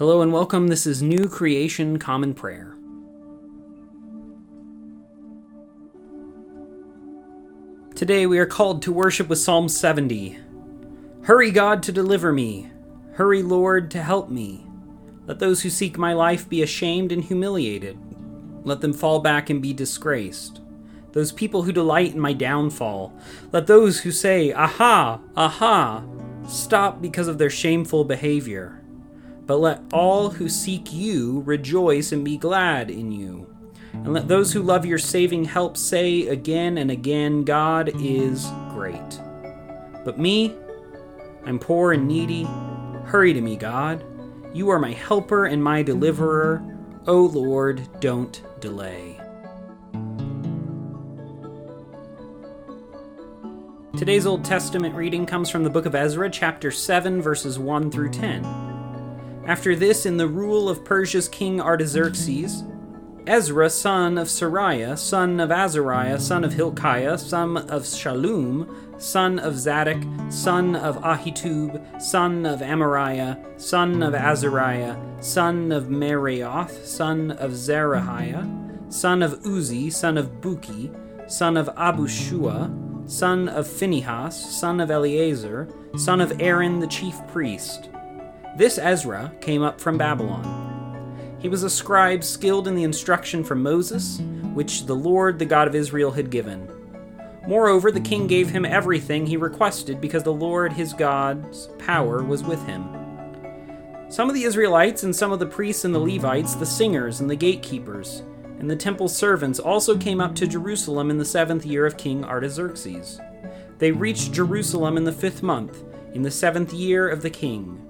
Hello and welcome. This is New Creation Common Prayer. Today we are called to worship with Psalm 70. Hurry, God, to deliver me. Hurry, Lord, to help me. Let those who seek my life be ashamed and humiliated. Let them fall back and be disgraced. Those people who delight in my downfall. Let those who say, Aha, aha, stop because of their shameful behavior. But let all who seek you rejoice and be glad in you. And let those who love your saving help say again and again, God is great. But me, I'm poor and needy. Hurry to me, God. You are my helper and my deliverer. O oh Lord, don't delay. Today's Old Testament reading comes from the book of Ezra, chapter 7, verses 1 through 10. After this, in the rule of Persia's king Artaxerxes, Ezra, son of Seraiah, son of Azariah, son of Hilkiah, son of Shallum, son of Zadok, son of Ahitub, son of Amariah, son of Azariah, son of Meraioth, son of Zerahiah, son of Uzzi, son of Buki, son of Abishua, son of Phinehas, son of Eleazar, son of Aaron the chief priest, this Ezra came up from Babylon. He was a scribe skilled in the instruction from Moses, which the Lord, the God of Israel, had given. Moreover, the king gave him everything he requested because the Lord his God's power was with him. Some of the Israelites and some of the priests and the Levites, the singers and the gatekeepers, and the temple servants also came up to Jerusalem in the seventh year of King Artaxerxes. They reached Jerusalem in the fifth month, in the seventh year of the king.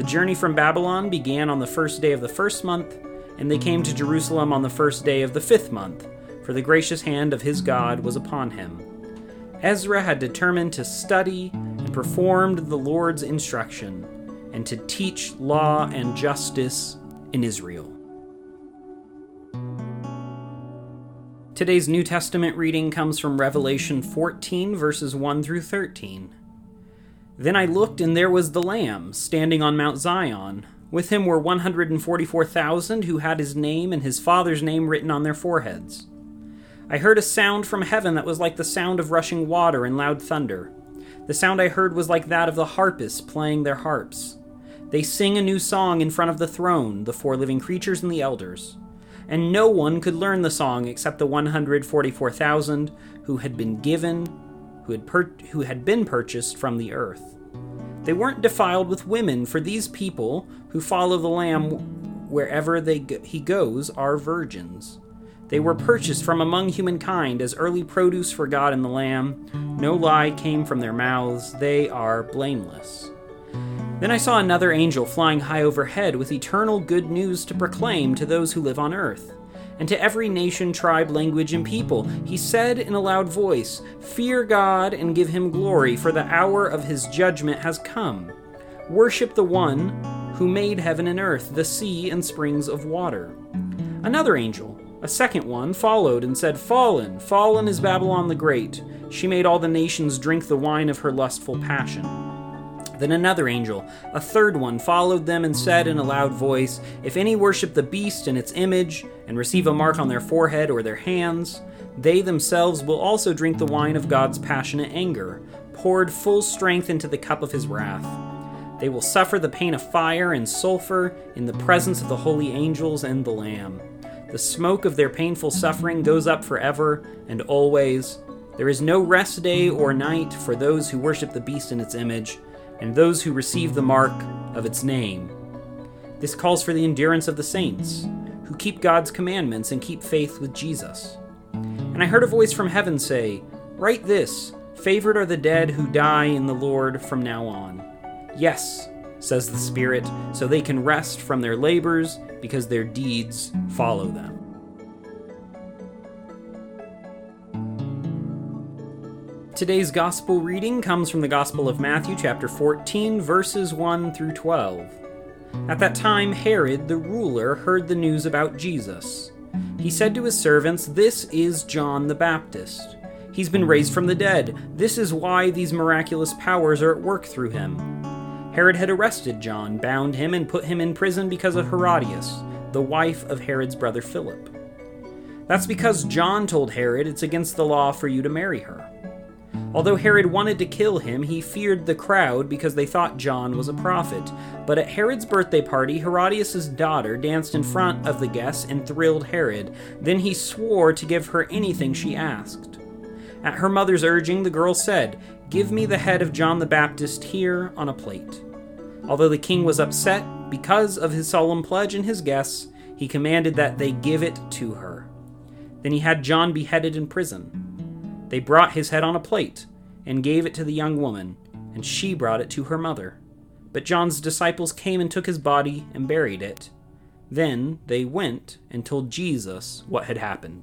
The journey from Babylon began on the first day of the first month, and they came to Jerusalem on the first day of the fifth month, for the gracious hand of his God was upon him. Ezra had determined to study and performed the Lord's instruction, and to teach law and justice in Israel. Today's New Testament reading comes from Revelation 14, verses 1 through 13. Then I looked, and there was the Lamb, standing on Mount Zion. With him were 144,000 who had his name and his father's name written on their foreheads. I heard a sound from heaven that was like the sound of rushing water and loud thunder. The sound I heard was like that of the harpists playing their harps. They sing a new song in front of the throne, the four living creatures and the elders. And no one could learn the song except the 144,000 who had been given who had, per- who had been purchased from the earth. They weren't defiled with women, for these people who follow the Lamb wherever they go- he goes are virgins. They were purchased from among humankind as early produce for God and the Lamb. No lie came from their mouths. They are blameless. Then I saw another angel flying high overhead with eternal good news to proclaim to those who live on earth and to every nation, tribe, language, and people. He said in a loud voice, Fear God and give him glory, for the hour of his judgment has come. Worship the one who made heaven and earth, the sea and springs of water. Another angel, a second one, followed and said, Fallen, fallen is Babylon the Great. She made all the nations drink the wine of her lustful passion. Then another angel, a third one, followed them and said in a loud voice, If any worship the beast and its image, and receive a mark on their forehead or their hands, they themselves will also drink the wine of God's passionate anger, poured full strength into the cup of his wrath. They will suffer the pain of fire and sulfur in the presence of the holy angels and the Lamb. The smoke of their painful suffering goes up forever and always. There is no rest day or night for those who worship the beast in its image and those who receive the mark of its name. This calls for the endurance of the saints, who keep God's commandments and keep faith with Jesus. And I heard a voice from heaven say, Write this Favored are the dead who die in the Lord from now on. Yes, says the Spirit, so they can rest from their labors because their deeds follow them. Today's gospel reading comes from the Gospel of Matthew, chapter 14, verses 1 through 12. At that time, Herod the ruler heard the news about Jesus. He said to his servants, This is John the Baptist. He's been raised from the dead. This is why these miraculous powers are at work through him. Herod had arrested John, bound him, and put him in prison because of Herodias, the wife of Herod's brother Philip. That's because John told Herod it's against the law for you to marry her. Although Herod wanted to kill him, he feared the crowd because they thought John was a prophet. But at Herod's birthday party, Herodias' daughter danced in front of the guests and thrilled Herod. Then he swore to give her anything she asked. At her mother's urging, the girl said, Give me the head of John the Baptist here on a plate. Although the king was upset because of his solemn pledge and his guests, he commanded that they give it to her. Then he had John beheaded in prison. They brought his head on a plate and gave it to the young woman, and she brought it to her mother. But John's disciples came and took his body and buried it. Then they went and told Jesus what had happened.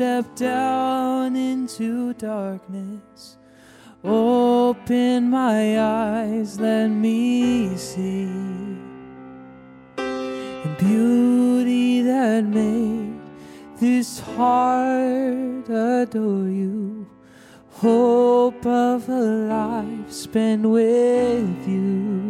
Step down into darkness. Open my eyes, let me see the beauty that made this heart adore you. Hope of a life spent with you.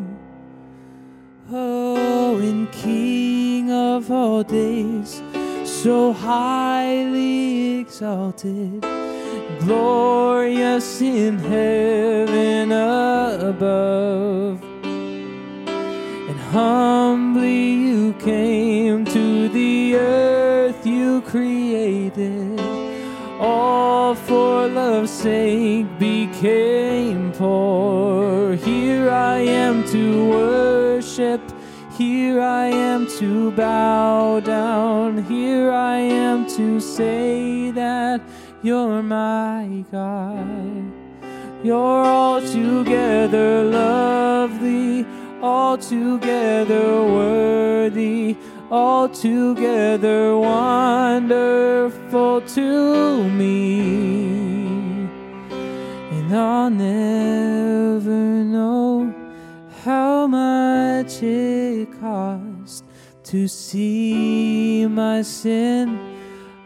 And King of all days so highly exalted, glorious in heaven above. And humbly you came to the earth you created, all for love's sake became poor. Here I am to worship here I am to bow down. Here I am to say that you're my God. You're altogether lovely, altogether worthy, altogether wonderful to me. And I'll never know how much it to see my sin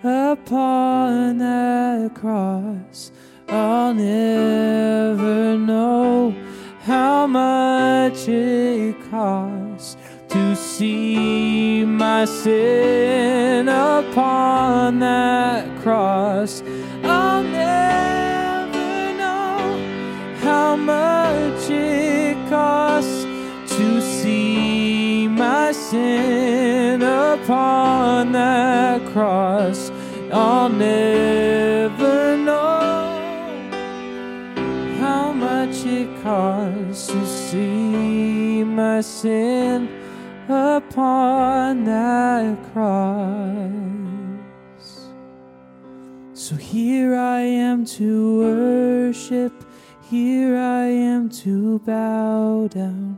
upon that cross. I'll never know how much it costs to see my sin upon that cross. I'll never know how much it costs sin upon that cross. I'll never know how much it costs to see my sin upon that cross. So here I am to worship here I am to bow down.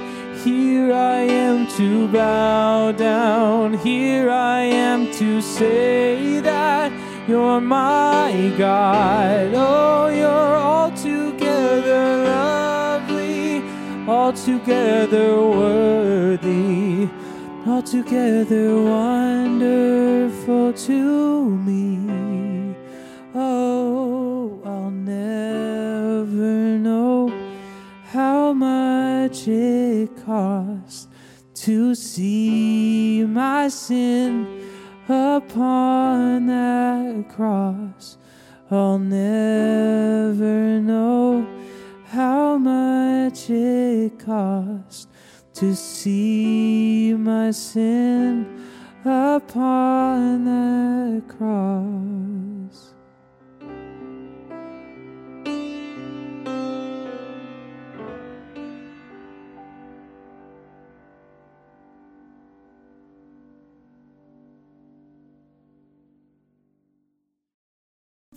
here I am to bow down. Here I am to say that you're my God. Oh, you're altogether lovely, altogether worthy, altogether wonderful to me. Oh, I'll never know how much it costs to see my sin upon that cross. I'll never know how much it cost to see my sin upon that cross.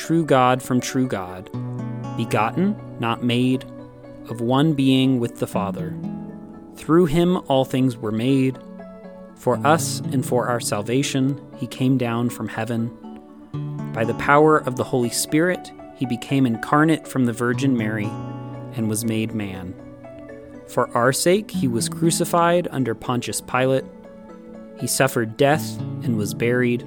true God from true God, begotten, not made, of one being with the Father. Through him all things were made. For us and for our salvation, he came down from heaven. By the power of the Holy Spirit, he became incarnate from the Virgin Mary and was made man. For our sake, he was crucified under Pontius Pilate. He suffered death and was buried.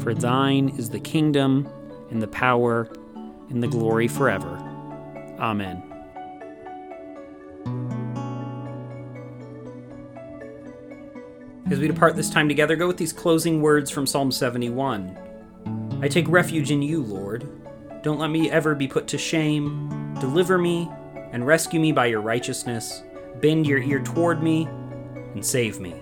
For thine is the kingdom, and the power, and the glory forever. Amen. As we depart this time together, go with these closing words from Psalm 71. I take refuge in you, Lord. Don't let me ever be put to shame. Deliver me and rescue me by your righteousness. Bend your ear toward me and save me.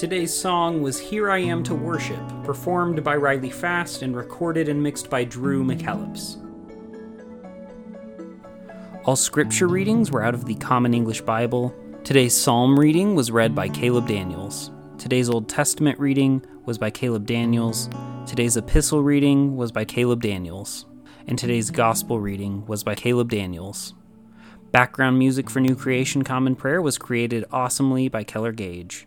Today's song was Here I Am to Worship, performed by Riley Fast and recorded and mixed by Drew McKellips. All scripture readings were out of the Common English Bible. Today's psalm reading was read by Caleb Daniels. Today's Old Testament reading was by Caleb Daniels. Today's epistle reading was by Caleb Daniels. And today's gospel reading was by Caleb Daniels. Background music for New Creation Common Prayer was created awesomely by Keller Gage.